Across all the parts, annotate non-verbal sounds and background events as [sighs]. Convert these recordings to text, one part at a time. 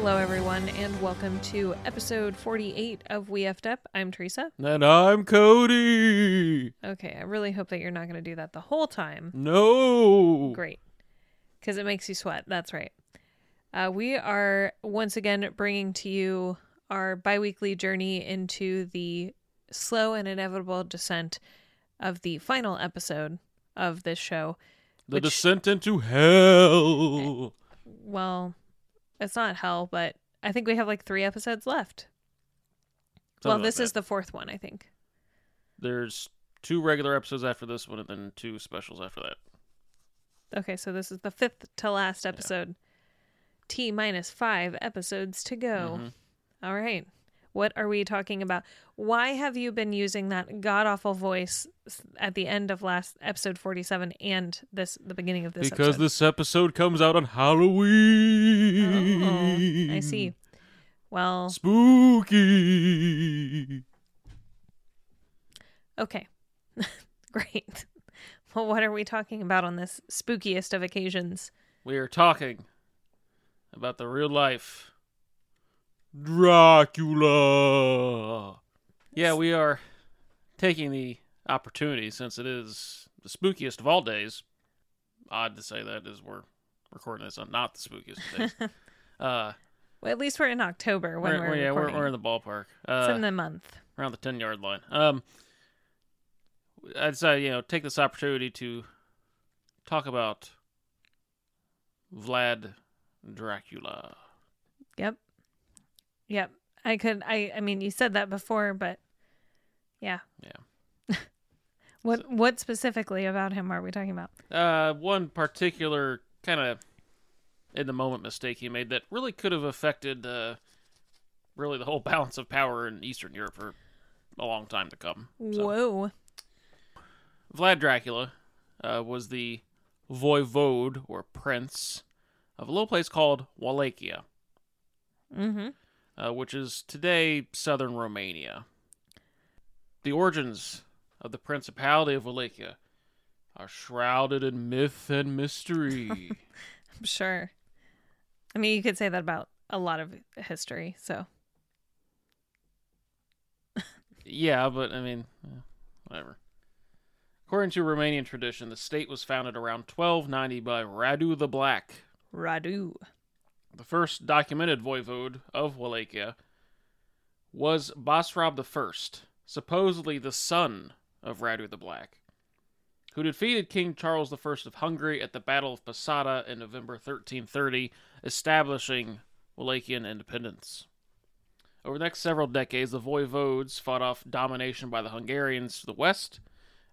Hello, everyone, and welcome to episode 48 of We Effed Up. I'm Theresa. And I'm Cody. Okay, I really hope that you're not going to do that the whole time. No. Great. Because it makes you sweat. That's right. Uh, we are once again bringing to you our bi weekly journey into the slow and inevitable descent of the final episode of this show. The which- descent into hell. Well, it's not hell, but I think we have like three episodes left. well, Something like this is the fourth one, I think. There's two regular episodes after this one, and then two specials after that. Okay, so this is the fifth to last episode. T minus five episodes to go. Mhm. All right. What are we talking about? Why have you been using that god awful voice at the end of last episode 47 and this the beginning of this Because episode? this episode comes out on Halloween. Oh, I see. Well, Spooky. okay. [laughs] Great. Well, what are we talking about on this spookiest of occasions? We are talking about the real life Dracula. Yeah, we are taking the opportunity since it is the spookiest of all days. Odd to say that as we're recording this on not the spookiest of days. [laughs] uh, Well, at least we're in October when we're, we're, we're- yeah, we're, recording. we're in the ballpark. it's Uh, in the month. around the 10 yard line. Um, I'd say, you know, take this opportunity to talk about Vlad Dracula. Yep. Yep. I could I I mean you said that before, but yeah. Yeah. [laughs] What what specifically about him are we talking about? Uh, one particular kind of in the moment mistake he made that really could have affected uh, really the whole [laughs] balance of power in Eastern Europe for a long time to come. So, Whoa. Vlad Dracula uh, was the voivode or prince of a little place called Wallachia. Mm-hmm. Uh, which is today southern Romania. The origins of the Principality of Wallachia are shrouded in myth and mystery. [laughs] I'm sure. I mean you could say that about a lot of history, so yeah, but I mean, eh, whatever. According to Romanian tradition, the state was founded around 1290 by Radu the Black, Radu. The first documented voivode of Wallachia was Basarab I, supposedly the son of Radu the Black, who defeated King Charles I of Hungary at the Battle of Posada in November 1330, establishing Wallachian independence. Over the next several decades, the voivodes fought off domination by the Hungarians to the west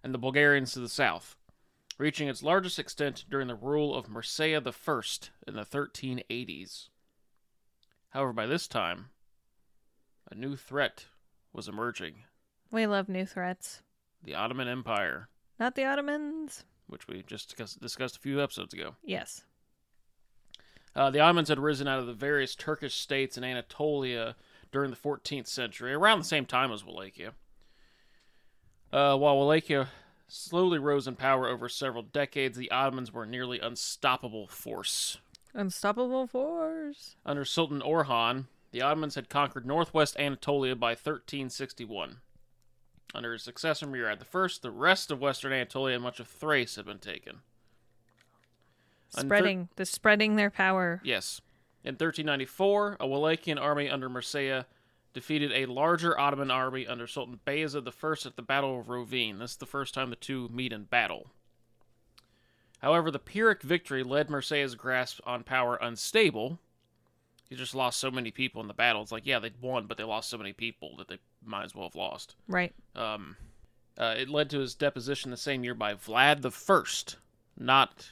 and the Bulgarians to the south reaching its largest extent during the rule of Mircea I in the 1380s. However, by this time, a new threat was emerging We love new threats. the Ottoman Empire, Not the Ottomans. which we just discussed a few episodes ago. Yes. Uh, the Ottomans had risen out of the various Turkish states in Anatolia during the 14th century, around the same time as Wallachia. Uh, while Wallachia slowly rose in power over several decades, the Ottomans were a nearly unstoppable force. Unstoppable force. Under Sultan Orhan, the Ottomans had conquered northwest Anatolia by 1361. Under his successor Murad I, the rest of western Anatolia and much of Thrace had been taken. On thir- Spreading the spreading their power. Yes. In 1394, a Wallachian army under Mircea defeated a larger Ottoman army under Sultan Bayezid I at the Battle of Rovine. This is the first time the two meet in battle. However, the Pyrrhic victory led Mircea's grasp on power unstable. He just lost so many people in the battle. It's like, yeah, they won, but they lost so many people that they might as well have lost. Right. Um, uh, it led to his deposition the same year by Vlad the First, not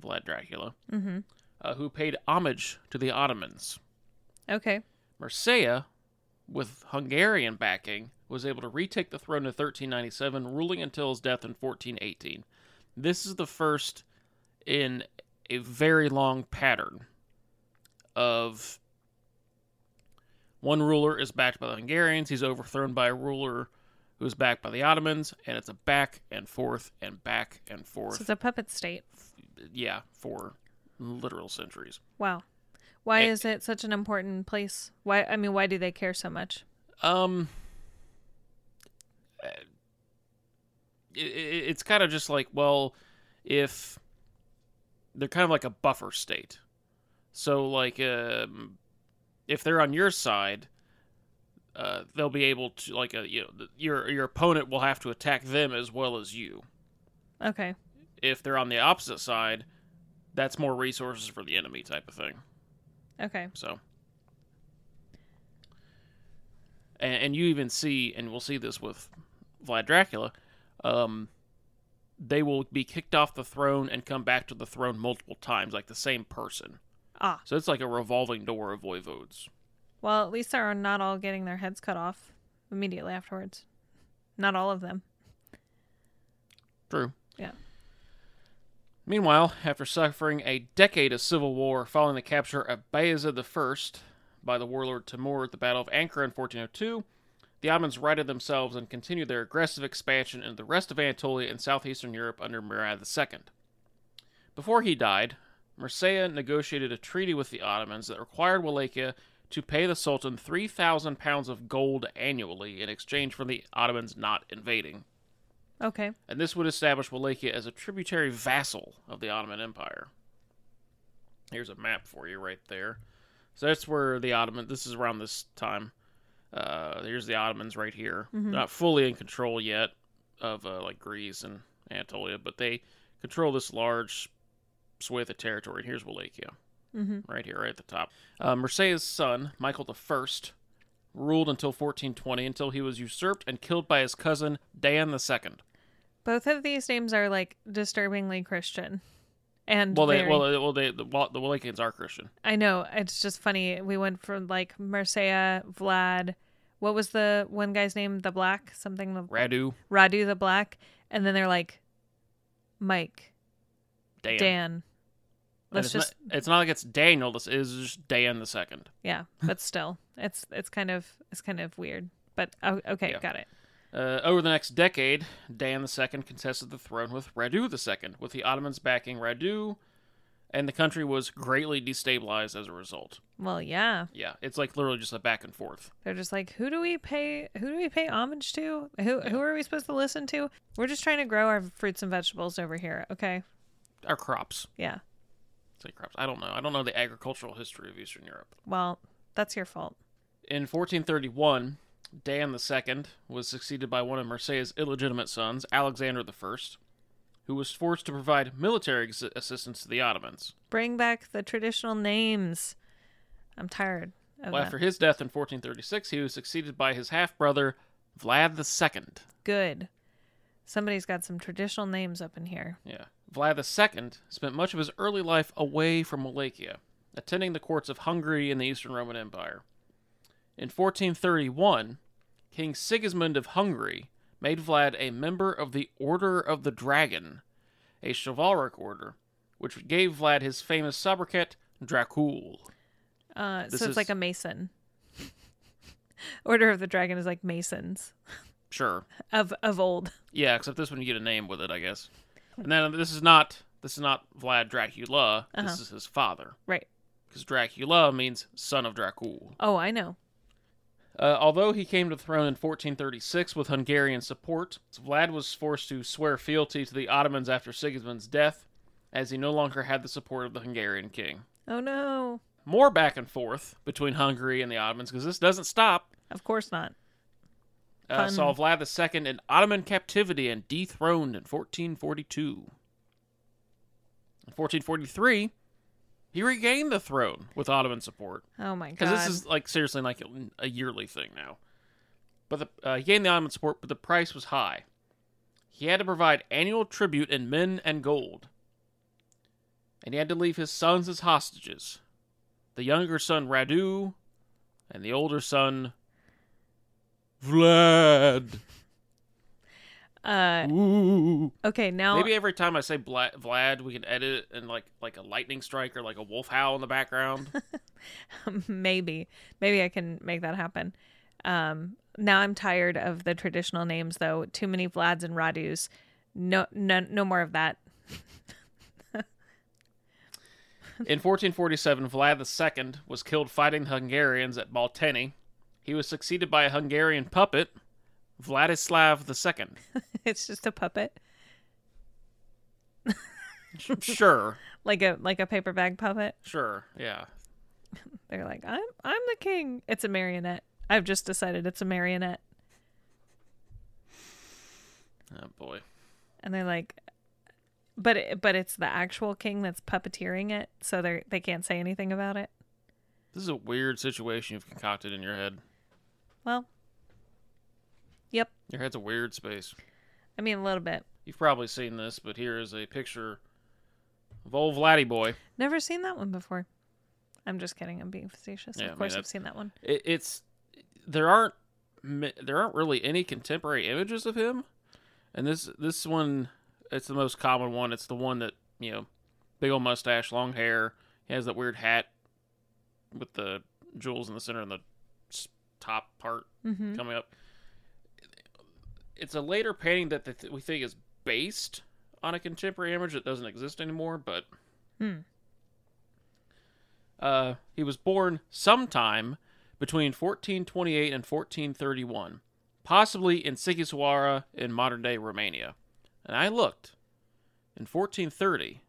Vlad Dracula, Mm-hmm. uh, who paid homage to the Ottomans. Okay. Mircea, with Hungarian backing, was able to retake the throne in 1397, ruling until his death in 1418. This is the first in a very long pattern of one ruler is backed by the Hungarians, he's overthrown by a ruler who is backed by the Ottomans, and it's a back and forth and back and So forth. it's a puppet state. yeah, for literal centuries. Wow. Why It- is it such an important place? Why? I mean, why do they care so much? Um, uh, it, it, it's kind of just like, well, if they're kind of like a buffer state, so like, um, if they're on your side, uh, they'll be able to like, uh, you know, the, your your opponent will have to attack them as well as you. Okay. If they're on the opposite side, that's more resources for the enemy type of thing. Okay. So, and, and you even see, and we'll see this with Vlad Dracula, um, they will be kicked off the throne and come back to the throne multiple times, like the same person. Ah. So it's like a revolving door of voivodes. Well, at least they're not all getting their heads cut off immediately afterwards. Not all of them. True. Yeah. Meanwhile, after suffering a decade of civil war following the capture of Bayezid I by the warlord Timur at the Battle of Ankara in 1402, the Ottomans righted themselves and continued their aggressive expansion into the rest of Anatolia and southeastern Europe under Murad II. Before he died, Mircea negotiated a treaty with the Ottomans that required Wallachia to pay the Sultan 3,000 pounds of gold annually in exchange for the Ottomans not invading Okay. and this would establish Wallachia as a tributary vassal of the Ottoman Empire. Here's a map for you right there. So that's where the Ottoman. This is around this time. Uh, here's the Ottomans right here. They're not fully in control yet of uh, like Greece and Anatolia, but they control this large swathe of territory. And here's Wallachia, Mm-hmm. right here, right at the top. Uh, Mircea's son, Michael I, ruled until 1420, until he was usurped and killed by his cousin Dan II. Both of these names are like disturbingly Christian. And Well, they very- well, they, well, they the, Wa- the Wallachians are Christian. I know. It's just funny. We went from like Mircea, Vlad. What was the one guy's name? The Black? Something the Radu, Radu the Black. And then they're like Mike, Dan. Dan. Let's it's just not, it's not like it's Daniel. This is just Dan the second. yeah, but still. It's it's kind of it's kind of weird. But oh, okay, Yeah. got it. Uh, over the next decade, Dan II contested the throne with Radu II, with the Ottomans backing Radu, and the country was greatly destabilized as a result. Well, yeah. Yeah, it's like literally just a back and forth. They're just like, who do we pay? Who do we pay homage to? Who who are we supposed to listen to? We're just trying to grow our fruits and vegetables over here. Okay, Our crops, yeah. say crops. I don't know. I don't know the agricultural history of Eastern Europe. Well, that's your fault. In 1431, Dan II was succeeded by one of Mircea's illegitimate sons, Alexander I, who was forced to provide military ex- assistance to the Ottomans. Bring back the traditional names. I'm tired of Well, after his death in 1436, he was succeeded by his half brother, Vlad II. Good. Somebody's got some traditional names up in here. Yeah. Vlad II spent much of his early life away from Wallachia, attending the courts of Hungary and the Eastern Roman Empire. In 1431, King Sigismund of Hungary made Vlad a member of the Order of the Dragon, a chivalric order, which gave Vlad his famous sobriquet Dracul. Uh, so it's is- like a mason. [laughs] Order of the Dragon is like masons Sure. of of old. Yeah, except this one you get a name with it, I guess. And then this is not this is not Vlad Dracula. Uh-huh. This is his father, Right. because Dracula means son of Dracul. Oh, I know. Uh, although he came to the throne in 1436 with Hungarian support, Vlad was forced to swear fealty to the Ottomans after Sigismund's death, as he no longer had the support of the Hungarian king. Oh no. More back and forth between Hungary and the Ottomans, because this doesn't stop. Of course not. Uh, saw Vlad II in Ottoman captivity and dethroned in 1442. In 1443, he regained the throne with Ottoman support. Oh my god. Because this is like seriously like a yearly thing now. But the, uh, he gained the Ottoman support, but the price was high. He had to provide annual tribute in men and gold, and he had to leave his sons as hostages. The younger son Radu, and the older son Vlad. Uh Ooh. okay, now Maybe every time I say Bla- Vlad, we can edit it in like like a lightning strike or like a wolf howl in the background. [laughs] maybe maybe I can make that happen. Um now I'm tired of the traditional names though. Too many Vlads and Radus. No no no more of that. [laughs] In 1447, Vlad II was killed fighting the Hungarians at Balteni. He was succeeded by a Hungarian puppet, Vladislav II. [laughs] it's just a puppet, [laughs] sure, like a like a paper bag puppet. sure, yeah. [laughs] They're like, I'm I'm the king. It's a marionette. I've just decided it's a marionette, Oh boy. and they're like, but it, but it's the actual king that's puppeteering it, so they they can't say anything about it. This is a weird situation you've concocted in your head. Well, yep. Your head's a weird space. I mean a little bit. You've probably seen this, but here is a picture of old Vladdy boy. Never seen that one before. I'm just kidding. I'm being facetious. Yeah, I of mean, course, I've that's- seen that one. It, it's there aren't mi- there aren't really any contemporary images of him, and this this one it's the most common one. It's the one that you know, big old mustache, long hair. He has that weird hat with the jewels in the center and the s- top part Mm-hmm. coming up. It's a later painting that th- we think is based on a contemporary image that doesn't exist anymore, but Hmm. uh, he was born sometime between 1428 and 1431, possibly in Sighisoara in modern day Romania. And I looked in 1430,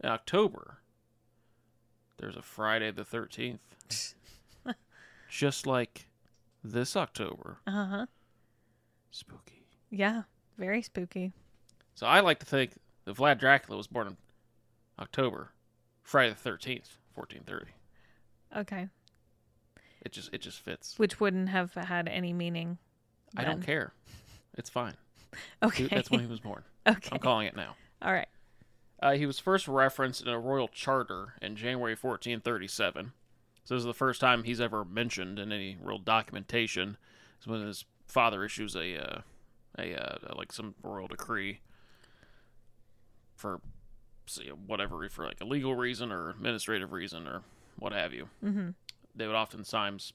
in October, there's a Friday the 13th. [laughs] Just like this October. Uh huh. Spooky. Yeah. Very spooky. So I like to think that Vlad Dracula was born in October, Friday the 13th, 1430. Okay. It just it just fits. Which wouldn't have had any meaning. I don't care. It's fine. [laughs] Okay. That's when he was born. [laughs] okay. I'm calling it now. All right. Uh, he was first referenced in a royal charter in January 1437. So this is the first time he's ever mentioned in any real documentation. It's when his father issues a, uh, a uh, like some royal decree for say, whatever, for like a legal reason or administrative reason or what have you. Mm-hmm. They would oftentimes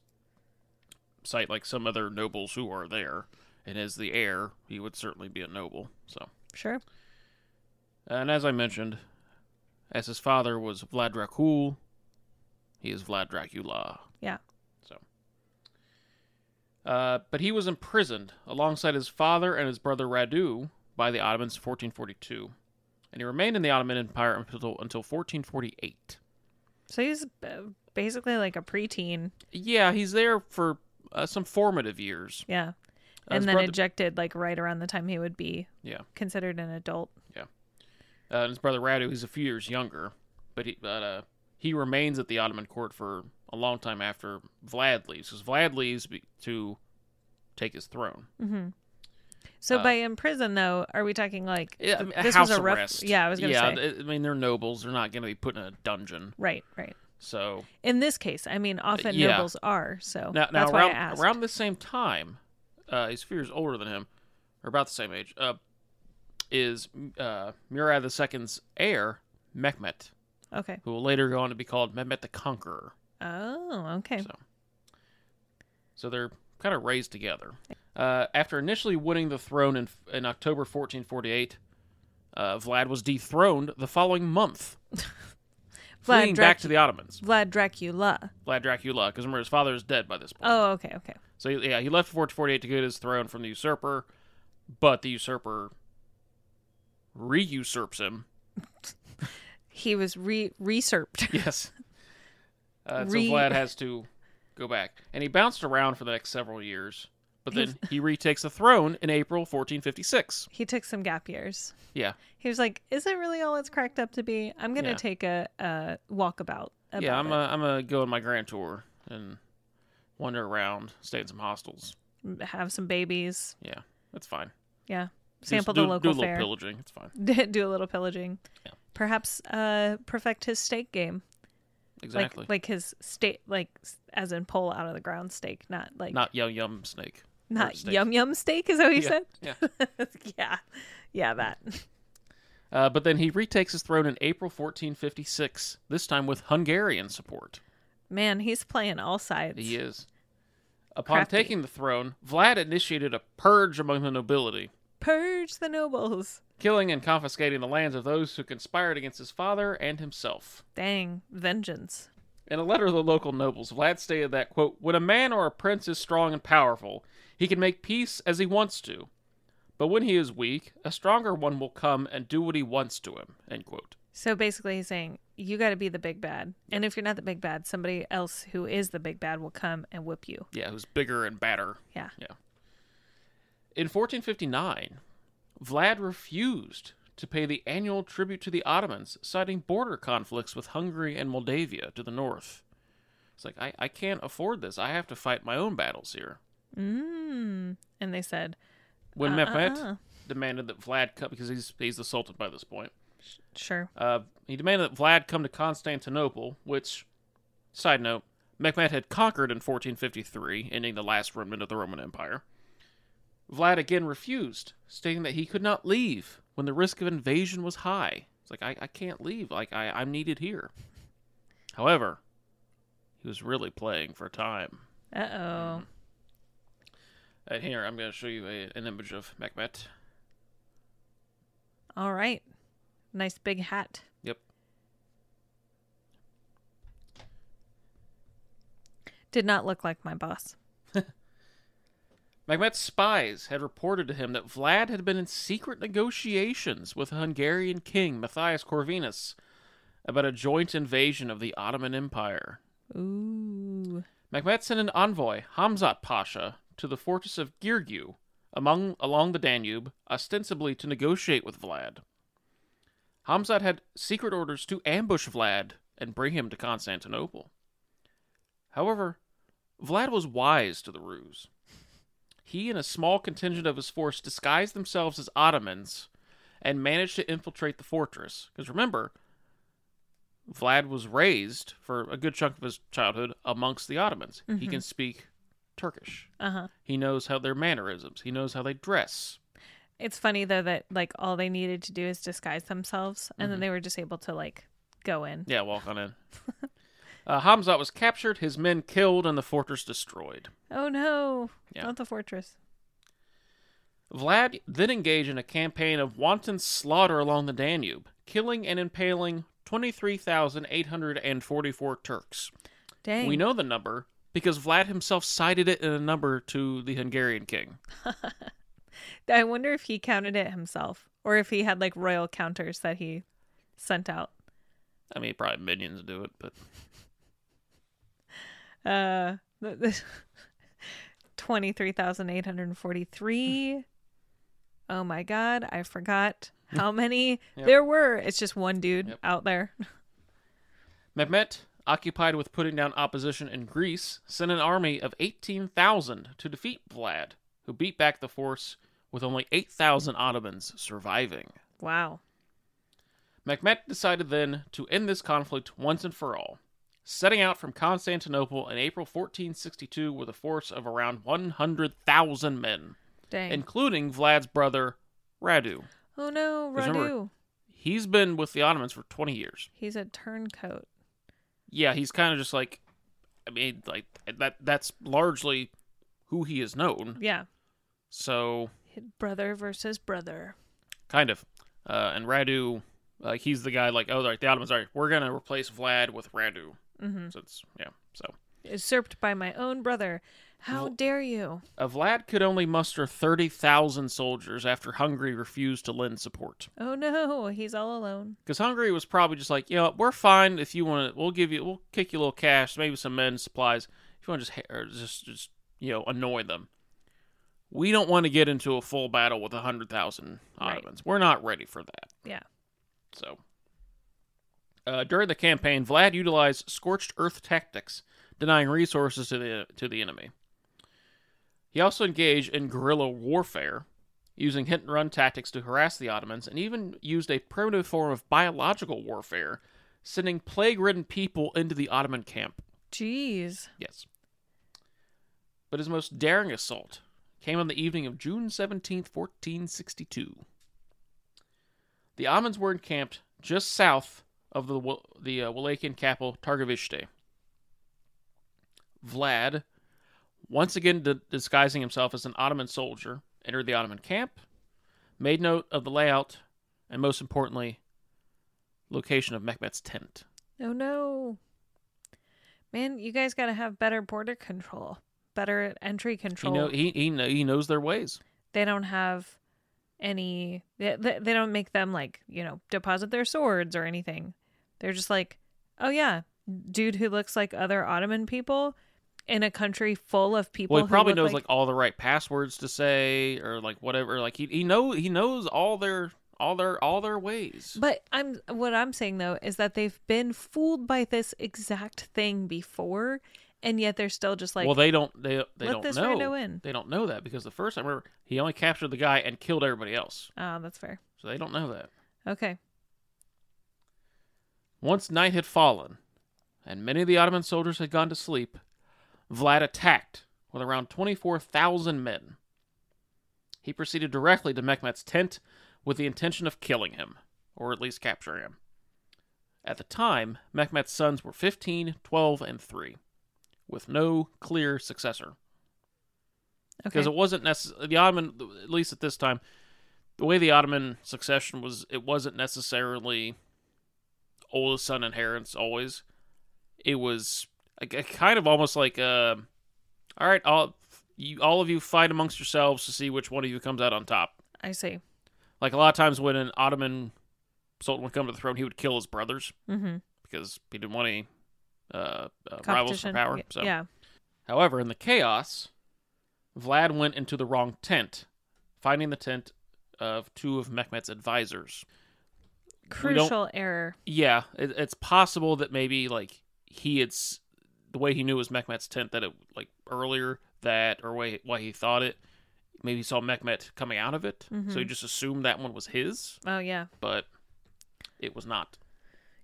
cite like some other nobles who are there, and as the heir, he would certainly be a noble. So. Sure. And as I mentioned, as his father was Vlad Dracul, he is Vlad Dracula. Yeah. Uh, but he was imprisoned alongside his father and his brother Radu by the Ottomans in 1442. And he remained in the Ottoman Empire until, until 1448. So he's uh, basically like a preteen. Yeah, he's there for uh, some formative years. Yeah. Uh, and then brother- ejected like right around the time he would be Yeah. considered an adult. Uh, and his brother Radu, he's a few years younger, but he but uh, he remains at the Ottoman court for a long time after Vlad leaves, because Vlad leaves be- to take his throne. Mm-hmm. So Uh, by in prison though, are we talking like Yeah, this house was a rough? arrest. Yeah, I was gonna yeah, say. I mean they're nobles; they're not going to be put in a dungeon. right, right. So In this case, I mean, often yeah. nobles are. So now, now that's why I around around the same time, uh, he's a few years older than him, or about the same age. Uh, is uh, Murad II's heir Mehmet, Okay. who will later go on to be called Mehmet the Conqueror. Oh, okay. So, so they're kind of raised together. Uh, after initially winning the throne in, in October 1448, uh, Vlad was dethroned the following month, [laughs] fleeing back to the Ottomans. Vlad Dracula. Vlad Dracula, because remember his father is dead by this point. Oh, okay, okay. So yeah, he left in 1448 to get his throne from the usurper, but the usurper re-usurps him. [laughs] He was re resurped. Yes. [laughs] Uh, Re- So Vlad has to go back, and he bounced around for the next several years. But then he retakes the throne in April 1456. he took some gap years. Yeah, He was like, "Is it really all it's cracked up to be? I'm gonna Yeah. take a, a walkabout." About yeah. I'm it. a, I'm gonna go on my grand tour and wander around, stay in some hostels. have some babies. Yeah, that's fine. Yeah, Just sample do, the do local a little fare. pillaging. It's fine. [laughs] Do a little pillaging. Yeah. Perhaps uh, perfect his steak game. Exactly. Like like his state, like as in pull out of the ground steak, not like Not yum yum snake. not steak. yum yum steak. Is that what you Yeah, said? yeah. [laughs] yeah, yeah, that. [laughs] Uh, but then he retakes his throne in April 1456. This time with Hungarian support. Man, he's playing all sides. He is. Upon Crafty. taking the throne, Vlad initiated a purge among the nobility. Purge the nobles. Killing and confiscating the lands of those who conspired against his father and himself. Dang, vengeance. In a letter to the local nobles, Vlad stated that, quote, When a man or a prince is strong and powerful, he can make peace as he wants to. But when he is weak, a stronger one will come and do what he wants to him, end quote. So basically, he's saying you got to be the big bad, and if you're not the big bad, somebody else who is the big bad will come and whip you. Yeah, who's bigger and badder. Yeah. Yeah. In 1459, Vlad refused to pay the annual tribute to the Ottomans, citing border conflicts with Hungary and Moldavia to the north. It's like, I, I can't afford this. I have to fight my own battles here. Mm. And they said, When Uh, Mehmet uh, uh. demanded that Vlad come, because he's, he's the Sultan by this point, "Sure." uh, he demanded that Vlad come to Constantinople, which, side note, Mehmet had conquered in 1453, ending the last remnant of the Roman Empire. Vlad again refused, stating that he could not leave when the risk of invasion was high. It's like, I, I can't leave. Like, I, I'm needed here. However, he was really playing for time. Uh oh. And here, I'm going to show you a, an image of Mehmet. All right. Nice big hat. Yep. Did not look like my boss. Mehmet's spies had reported to him that Vlad had been in secret negotiations with the Hungarian king Matthias Corvinus about a joint invasion of the Ottoman Empire. Ooh. Mehmet sent an envoy, Hamzat Pasha, to the fortress of Giurgiu among, along the Danube, ostensibly to negotiate with Vlad. Hamzat had secret orders to ambush Vlad and bring him to Constantinople. However, Vlad was wise to the ruse. He and a small contingent of his force disguised themselves as Ottomans and managed to infiltrate the fortress. Because remember, Vlad was raised for a good chunk of his childhood amongst the Ottomans. He can speak Turkish. Uh huh. He knows how their mannerisms. He knows how they dress. It's funny though that like all they needed to do is disguise themselves, and then Mm-hmm. they were just able to like go in. Yeah, walk on in. [laughs] uh, Hamzat was captured, his men killed, and the fortress destroyed. Oh no! Yeah. Not the fortress. Vlad then engaged in a campaign of wanton slaughter along the Danube, killing and impaling 23,844 Turks. Dang. We know the number because Vlad himself cited it in a number to the Hungarian king. [laughs] I wonder if he counted it himself, or if he had like royal counters that he sent out. I mean, probably minions do it, but Uh, the, the [laughs] twenty-three thousand eight hundred forty-three. [sighs] Oh my god, I forgot [laughs] how many Yep. there were. It's just one dude Yep. out there. [laughs] Mehmet, occupied with putting down opposition in Greece, sent an army of 18,000 to defeat Vlad, who beat back the force with only 8,000 Ottomans surviving. Wow. Mehmet decided then to end this conflict once and for all, setting out from Constantinople in April 1462 with a force of around 100,000 men, Dang. including Vlad's brother, Radu. oh no, remember- Radu. He's been with the Ottomans for 20 years. He's a turncoat. Yeah, he's kind of just like, I mean, like that. That's largely who he is known. Yeah. So Brother versus brother. kind of, uh, and Radu, like he's the guy. Like, oh, like the Ottomans are. We're gonna replace Vlad with Radu. Mm-hmm. So it's yeah. So Usurped by my own brother. How Vl- dare you? A Vlad could only muster thirty thousand soldiers after Hungary refused to lend support. Oh no, [laughs] he's all alone. Because Hungary was probably just like, you know, we're fine if you want to. We'll give you. We'll kick you a little cash, maybe some men, supplies. If you want to just, just, just, you know, annoy them. We don't want to get into a full battle with a hundred thousand Right. Ottomans. We're not ready for that. Yeah. So, uh, during the campaign, Vlad utilized scorched earth tactics, denying resources to the to the enemy. He also engaged in guerrilla warfare, using hit and run tactics to harass the Ottomans, and even used a primitive form of biological warfare, sending plague-ridden people into the Ottoman camp. Jeez. Yes. But his most daring assault came on the evening of June 17th, 1462. The Ottomans were encamped just south of the the uh, Wallachian capital Targovishte. Vlad, once again di- disguising himself as an Ottoman soldier, entered the Ottoman camp, made note of the layout, and most importantly, location of Mehmet's tent. Oh no. Man, you guys got to have better border control, better entry He control. know he he, know, he knows their ways. they don't have any they they don't make them like, you know, deposit their swords or anything. They're just like, "Oh yeah, dude who looks like other Ottoman people in a country full of people Well, he probably knows like, all the right passwords to say or like whatever. Like he he know he knows all their all their all their ways. But I'm what I'm saying though is that they've been fooled by this exact thing before, and yet they're still just like, well, they don't they they don't this know. in. They don't know that because the first time remember he only captured the guy and killed everybody else, oh, that's fair. so they don't know that. Okay. Once night had fallen, and many of the Ottoman soldiers had gone to sleep, Vlad attacked with around 24,000 men. He proceeded directly to Mehmet's tent with the intention of killing him, or at least capturing him. At the time, Mehmet's sons were 15, 12, and 3, with no clear successor. Okay. Because it wasn't necessary, the Ottoman, at least at this time, the way the Ottoman succession was, it wasn't necessarily oldest son inheritance always. It was a, a kind of almost like, uh, all right, all you, all of you fight amongst yourselves to see which one of you comes out on top. I see. Like a lot of times when an Ottoman sultan would come to the throne, he would kill his brothers Mm-hmm. because he didn't want any uh, uh, rivals for power. So, Yeah. however, in the chaos, Vlad went into the wrong tent, finding the tent of two of Mehmet's advisors. Crucial error. Yeah, it, it's possible that maybe like he had s- the way he knew it was Mehmet's tent that it like earlier that or way why he thought it. Maybe he saw Mehmet coming out of it, so he just assumed that one was his, Oh yeah. but it was not.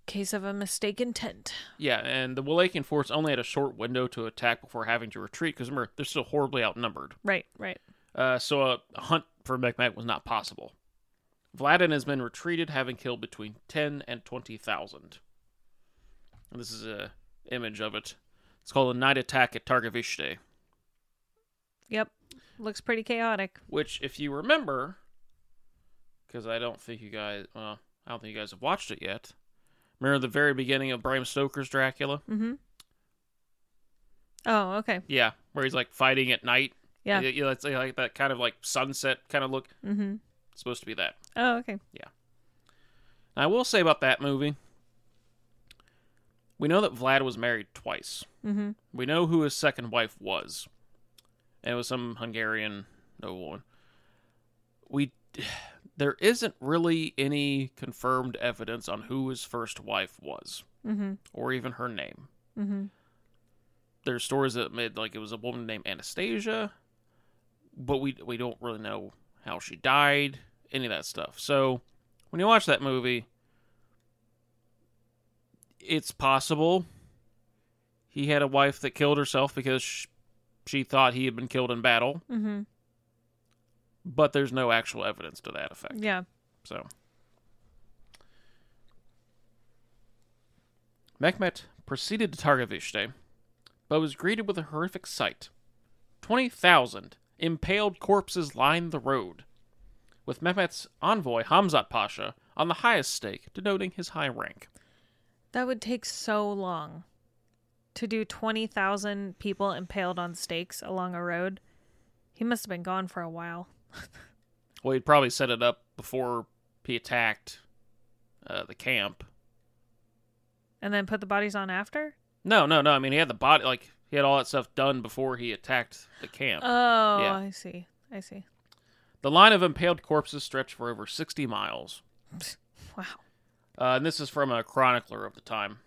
Case of a mistaken tent. Yeah, and the Wallachian force only had a short window to attack before having to retreat because remember they're still horribly outnumbered. Right. Right. Uh, so a, a hunt for Mehmet was not possible. Vlad and his men retreated, having killed between ten and twenty thousand. This is a image of it. It's called a night attack at Targovishte, Yep. Looks pretty chaotic. which, if you remember, because I don't think you guys, well, I don't think you guys have watched it yet. Remember the very beginning of Bram Stoker's Dracula? Mm-hmm. Oh, okay. Yeah, where he's like fighting at night. Yeah. you know, it's like that kind of like sunset kind of look. Mm-hmm. It's supposed to be that. Oh, okay. Yeah. Now, I will say about that movie, we know that Vlad was married twice. Mm-hmm. We know who his second wife was, and it was some Hungarian noblewoman. We [sighs] there isn't really any confirmed evidence on who his first wife was, Mm-hmm. or even her name. Mm-hmm. There's stories that made like it was a woman named Anastasia, but we we don't really know how she died, any of that stuff. So when you watch that movie, it's possible he had a wife that killed herself because sh- she thought he had been killed in battle, Mm-hmm. but there's no actual evidence to that effect. Yeah. So Mehmet proceeded to Targovishte, but was greeted with a horrific sight. Twenty thousand impaled corpses lined the road, with Mehmet's envoy Hamzat Pasha on the highest stake, denoting his high rank. That would take so long to do 20,000 people impaled on stakes along a road. He must have been gone for a while. [laughs] Well, he'd probably set it up before he attacked uh, the camp. And then put the bodies on after? No, no, no. I mean, he had the body, like, he had all that stuff done before he attacked the camp. Oh, Yeah. I see. I see. The line of impaled corpses stretched for over 60 miles. [laughs] Wow. Uh, and this is from a chronicler of the time.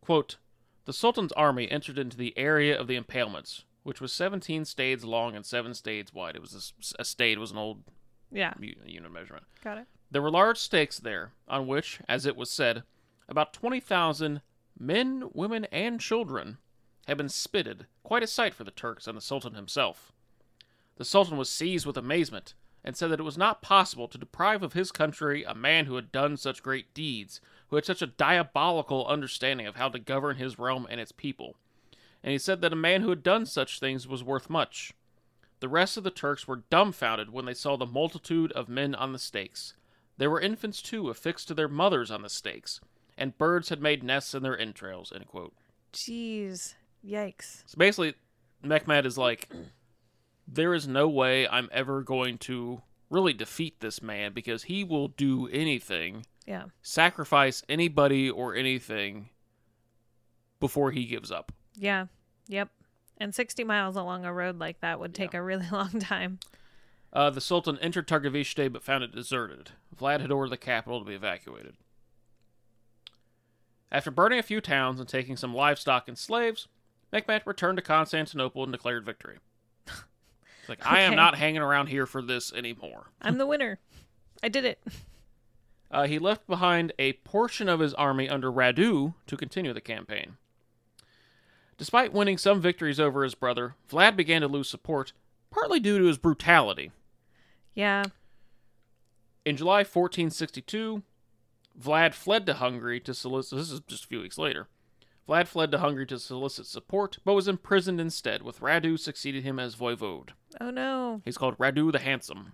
Quote The Sultan's army entered into the area of the impalements, which was 17 stades long and 7 stades wide. It was a stade was an old Yeah. unit measurement. Got it. There were large stakes there, on which, as it was said, about 20,000 men, women, and children had been spitted, quite a sight for the Turks and the Sultan himself. The Sultan was seized with amazement, and said that it was not possible to deprive of his country a man who had done such great deeds, who had such a diabolical understanding of how to govern his realm and its people. And he said that a man who had done such things was worth much. The rest of the Turks were dumbfounded when they saw the multitude of men on the stakes. There were infants too, affixed to their mothers on the stakes, and birds had made nests in their entrails. End quote. Jeez. Yikes. So basically, Mehmed is like, there is no way I'm ever going to really defeat this man because he will do anything, Yeah. sacrifice anybody or anything before he gives up. Yeah. Yep. And 60 miles along a road like that would take a really [laughs] long time. Uh, the Sultan entered Targovishte but found it deserted. Vlad had ordered the capital to be evacuated. After burning a few towns and taking some livestock and slaves, Mehmed returned to Constantinople and declared victory. Like, I am not hanging around here for this anymore. I'm the winner. I did it. [laughs] Uh, he left behind a portion of his army under Radu to continue the campaign. Despite winning some victories over his brother, Vlad began to lose support, partly due to his brutality. Yeah. In July 1462, Vlad fled to Hungary to solicit. This is just a few weeks later. Vlad fled to Hungary to solicit support, but was imprisoned instead, with Radu succeeding him as voivode. Oh no. He's called Radu the Handsome,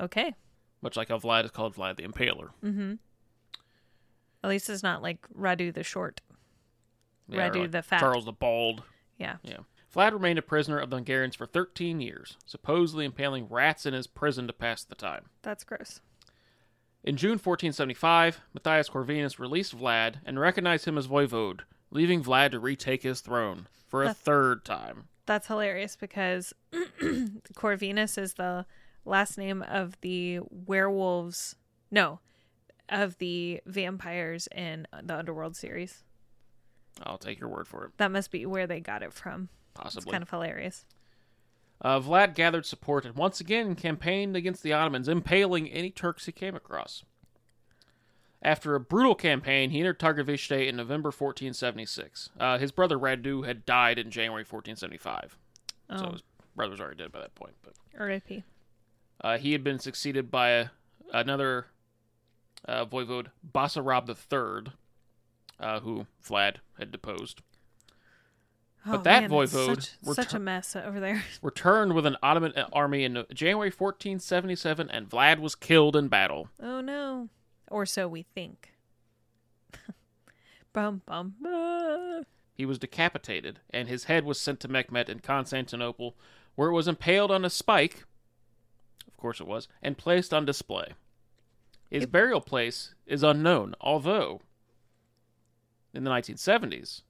Okay. much like how Vlad is called Vlad the Impaler. Mm-hmm. At least it's not like Radu the short. Yeah, or Radu the Fat. Charles the Bald. Yeah. Yeah. Vlad remained a prisoner of the Hungarians for 13 years, supposedly impaling rats in his prison to pass the time. That's gross. In June 1475, Matthias Corvinus released Vlad and recognized him as voivode, leaving Vlad to retake his throne for a third time. That's hilarious because [clears throat] Corvinus is the last name of the werewolves. No, of the vampires in the Underworld series. I'll take your word for it, That must be where they got it from. It's possibly. kind of hilarious. Uh, Vlad gathered support and once again campaigned against the Ottomans, impaling any Turks he came across. After a brutal campaign, he entered Targovishte in November 1476. Uh, his brother Radu had died in January 1475, so Oh, his brother was already dead by that point. But R.I.P. uh, he had been succeeded by a, another uh, voivode, Basarab III, uh, who Vlad had deposed. Oh, that man, voivode such, were such a mess over there. [laughs] Returned with an Ottoman army in January 1477, and Vlad was killed in battle. Oh no, or so we think. [laughs] bum bum. He was decapitated, and his head was sent to Mehmet in Constantinople, where it was impaled on a spike. Of course it was, and placed on display. His It- burial place is unknown, although in the 1970s,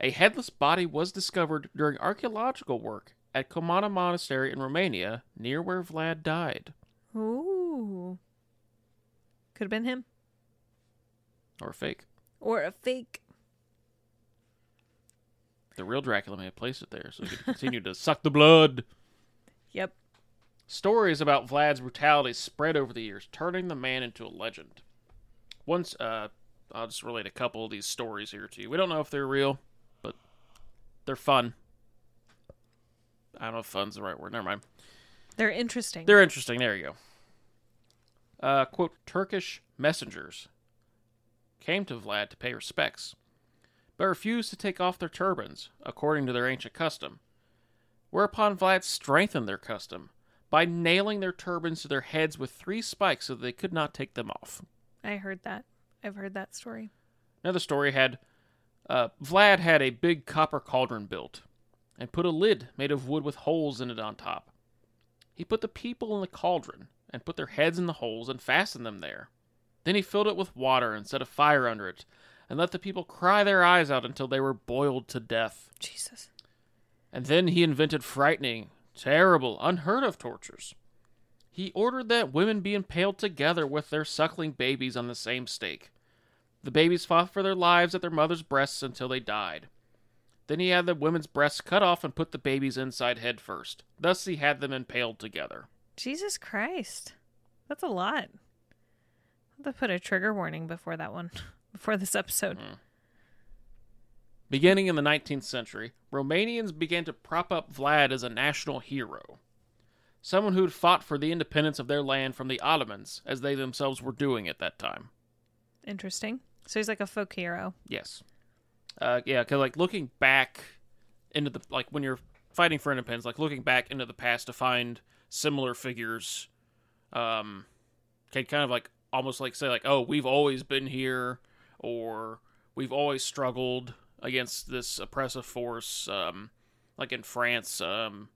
a headless body was discovered during archaeological work at Comana Monastery in Romania, near where Vlad died. Ooh, could have been him Or a fake. or a fake. The real Dracula may have placed it there so he could continue to [laughs] suck the blood. Yep. Stories about Vlad's brutality spread over the years, turning the man into a legend. Once, uh, I'll just relate a couple of these stories here to you. We don't know if they're real, but they're fun. I don't know if fun's the right word. Never mind. They're interesting. They're interesting. There you go. Uh, quote, Turkish messengers came to Vlad to pay respects, but refused to take off their turbans, according to their ancient custom. Whereupon Vlad strengthened their custom by nailing their turbans to their heads with three spikes so that they could not take them off. I heard that. I've heard that story. Another story had uh, Vlad had a big copper cauldron built and put a lid made of wood with holes in it on top. He put the people in the cauldron and put their heads in the holes and fastened them there. Then he filled it with water and set a fire under it and let the people cry their eyes out until they were boiled to death. Jesus. And then he invented frightening, terrible, unheard of tortures. He ordered that women be impaled together with their suckling babies on the same stake. The babies fought for their lives at their mother's breasts until they died. Then he had the women's breasts cut off and put the babies inside head first. Thus he had them impaled together. Jesus Christ. That's a lot. I'll have to put a trigger warning before that one, [laughs] before this episode. Beginning in the 19th century, Romanians began to prop up Vlad as a national hero. Someone who'd fought for the independence of their land from the Ottomans, as they themselves were doing at that time. Interesting. So he's like a folk hero. Yes. Uh, yeah, because like looking back into the like when you're fighting for independence, like looking back into the past to find similar figures, um, can kind of like almost like say like, oh, we've always been here, or we've always struggled against this oppressive force. Um, like in France, um,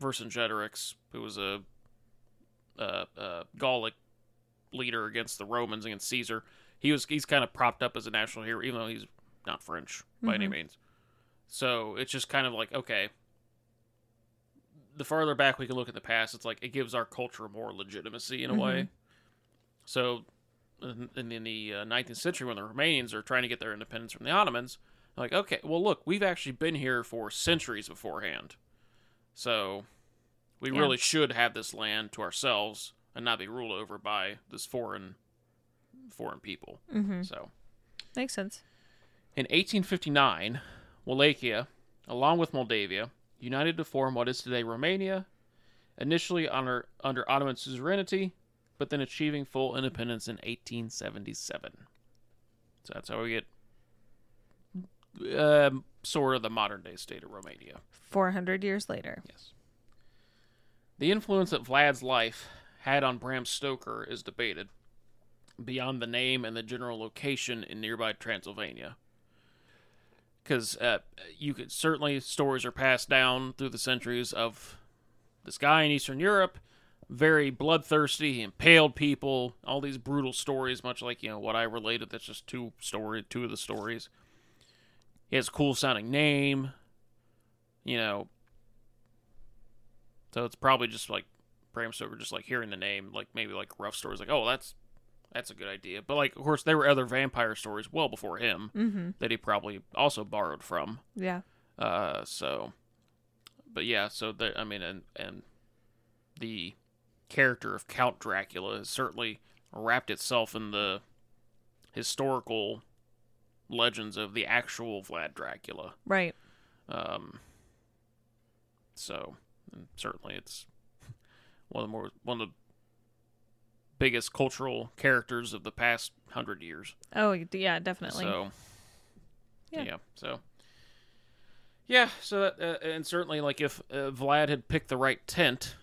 Vercingetorix, who was a, a, a Gallic leader against the Romans against Caesar. He was he's kind of propped up as a national hero, even though he's not French by any Mhm. means. So it's just kind of like okay. The farther back we can look at the past, it's like it gives our culture more legitimacy in a way. So, in, in the uh, 19th century, when the Romanians are trying to get their independence from the Ottomans, like, okay, well, look, we've actually been here for centuries beforehand. So, we Yeah. really should have this land to ourselves and not be ruled over by this foreign foreign people. Mm-hmm. So, Makes sense. in 1859, Wallachia, along with Moldavia, united to form what is today Romania, initially under, under Ottoman suzerainty, but then achieving full independence in 1877. So that's how we get um, sort of the modern day state of Romania. 400 years later. Yes. The influence that Vlad's life had on Bram Stoker is debated, beyond the name and the general location in nearby Transylvania. Because uh, you could certainly stories are passed down through the centuries of this guy in Eastern Europe, very bloodthirsty, he impaled people, all these brutal stories, much like you know what I related. That's just two story, two of the stories. He has a cool sounding name, you know, so it's probably just like Bram Stoker, just like hearing the name, like maybe like rough stories, like oh that's that's a good idea. But like of course there were other vampire stories well before him Mm-hmm. that he probably also borrowed from. Yeah. Uh, so, but yeah, so the I mean, and and the character of Count Dracula has certainly wrapped itself in the historical legends of the actual Vlad Dracula. Right. Um, so and certainly it's [laughs] one of the more one of the biggest cultural characters of the past hundred years. Oh, yeah, definitely. So Yeah. yeah, so yeah, so that, uh, and certainly like if uh, Vlad had picked the right tent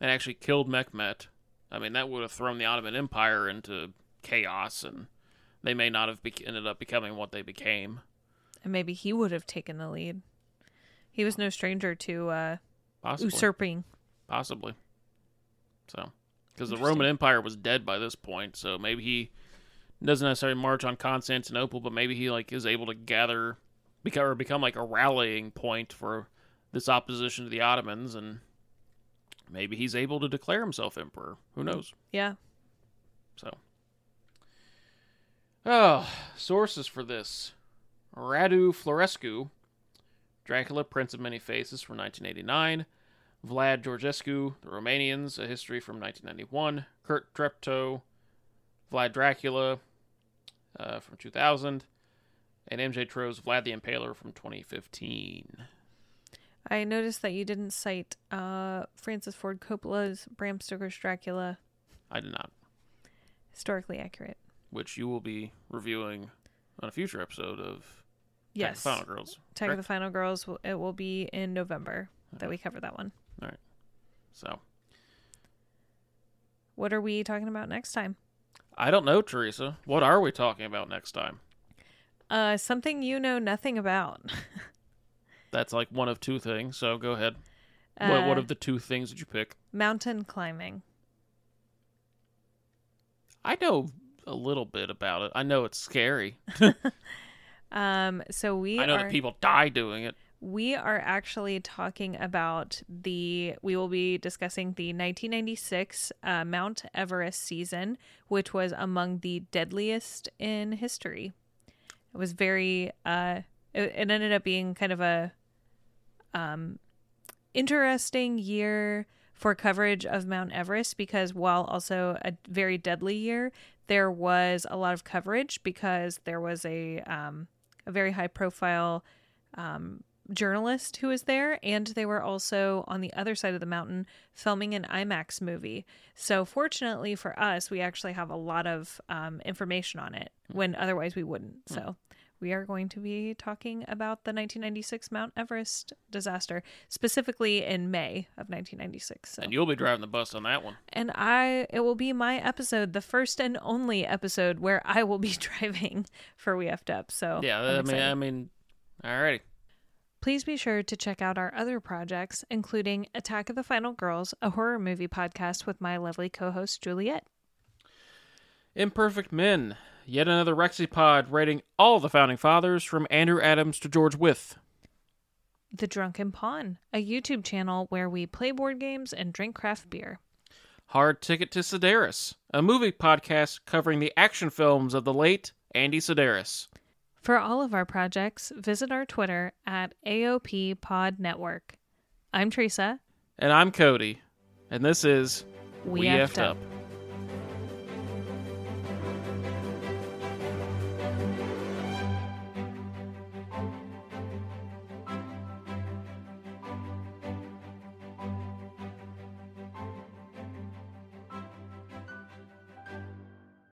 and actually killed Mehmet, I mean that would have thrown the Ottoman Empire into chaos, and they may not have bec ended up becoming what they became. and maybe he would have taken the lead. He was no stranger to uh, Possibly, usurping. possibly. So, because the Roman Empire was dead by this point, so maybe he doesn't necessarily march on Constantinople, but maybe he like is able to gather, become or become like a rallying point for this opposition to the Ottomans, and maybe he's able to declare himself emperor. Who knows? Yeah. So, oh, sources for this: Radu Florescu, Dracula, Prince of Many Faces from 1989. Vlad Georgescu, The Romanians, A History from 1991. Kurt Treptow, Vlad Dracula uh, from 2000. And MJ Trow's Vlad the Impaler from 2015. I noticed that you didn't cite uh, Francis Ford Coppola's Bram Stoker's Dracula. I did not, Historically accurate. which you will be reviewing on a future episode of yes. Attack of the Final Girls. Attack of the? Final Girls. It will be in November that we cover that one. So, What are we talking about next time? I don't know, Theresa. What are we talking about next time? Uh, something you know nothing about. [laughs] That's like one of two things, so go ahead. what, what Uh, of the two things did you pick? mountain climbing? I know a little bit about it. I know it's scary. [laughs] [laughs] Um, so we I know are that people die doing it. We are actually talking about the we will be discussing the 1996 uh, Mount Everest season, which was among the deadliest in history. It was very uh, it, it ended up being kind of a um interesting year for coverage of Mount Everest because while also a very deadly year, there was a lot of coverage because there was a um, a very high profile um, journalist who was there, and they were also on the other side of the mountain filming an IMAX movie. So, fortunately for us, we actually have a lot of um, information on it when otherwise we wouldn't. So, we are going to be talking about the 1996 Mount Everest disaster, specifically in May of 1996. So. And you'll be driving the bus on that one. And I, it will be my episode, the first and only episode where I will be [laughs] driving for We Effed Up. So Yeah, I'm I mean, excited. I mean, alrighty. Please be sure to check out our other projects, including Attack of the Final Girls, a horror movie podcast with my lovely co host Juliet. Imperfect Men. Yet another Rexipod rating all the founding fathers from Andrew Adams to George Wythe. The Drunken Pawn, a YouTube channel where we play board games and drink craft beer. Hard Ticket to Sidaris, a movie podcast covering the action films of the late Andy Sidaris. For all of our projects, visit our Twitter at AOP Pod Network. I'm Theresa. And I'm Cody, and this is We We Up. Up.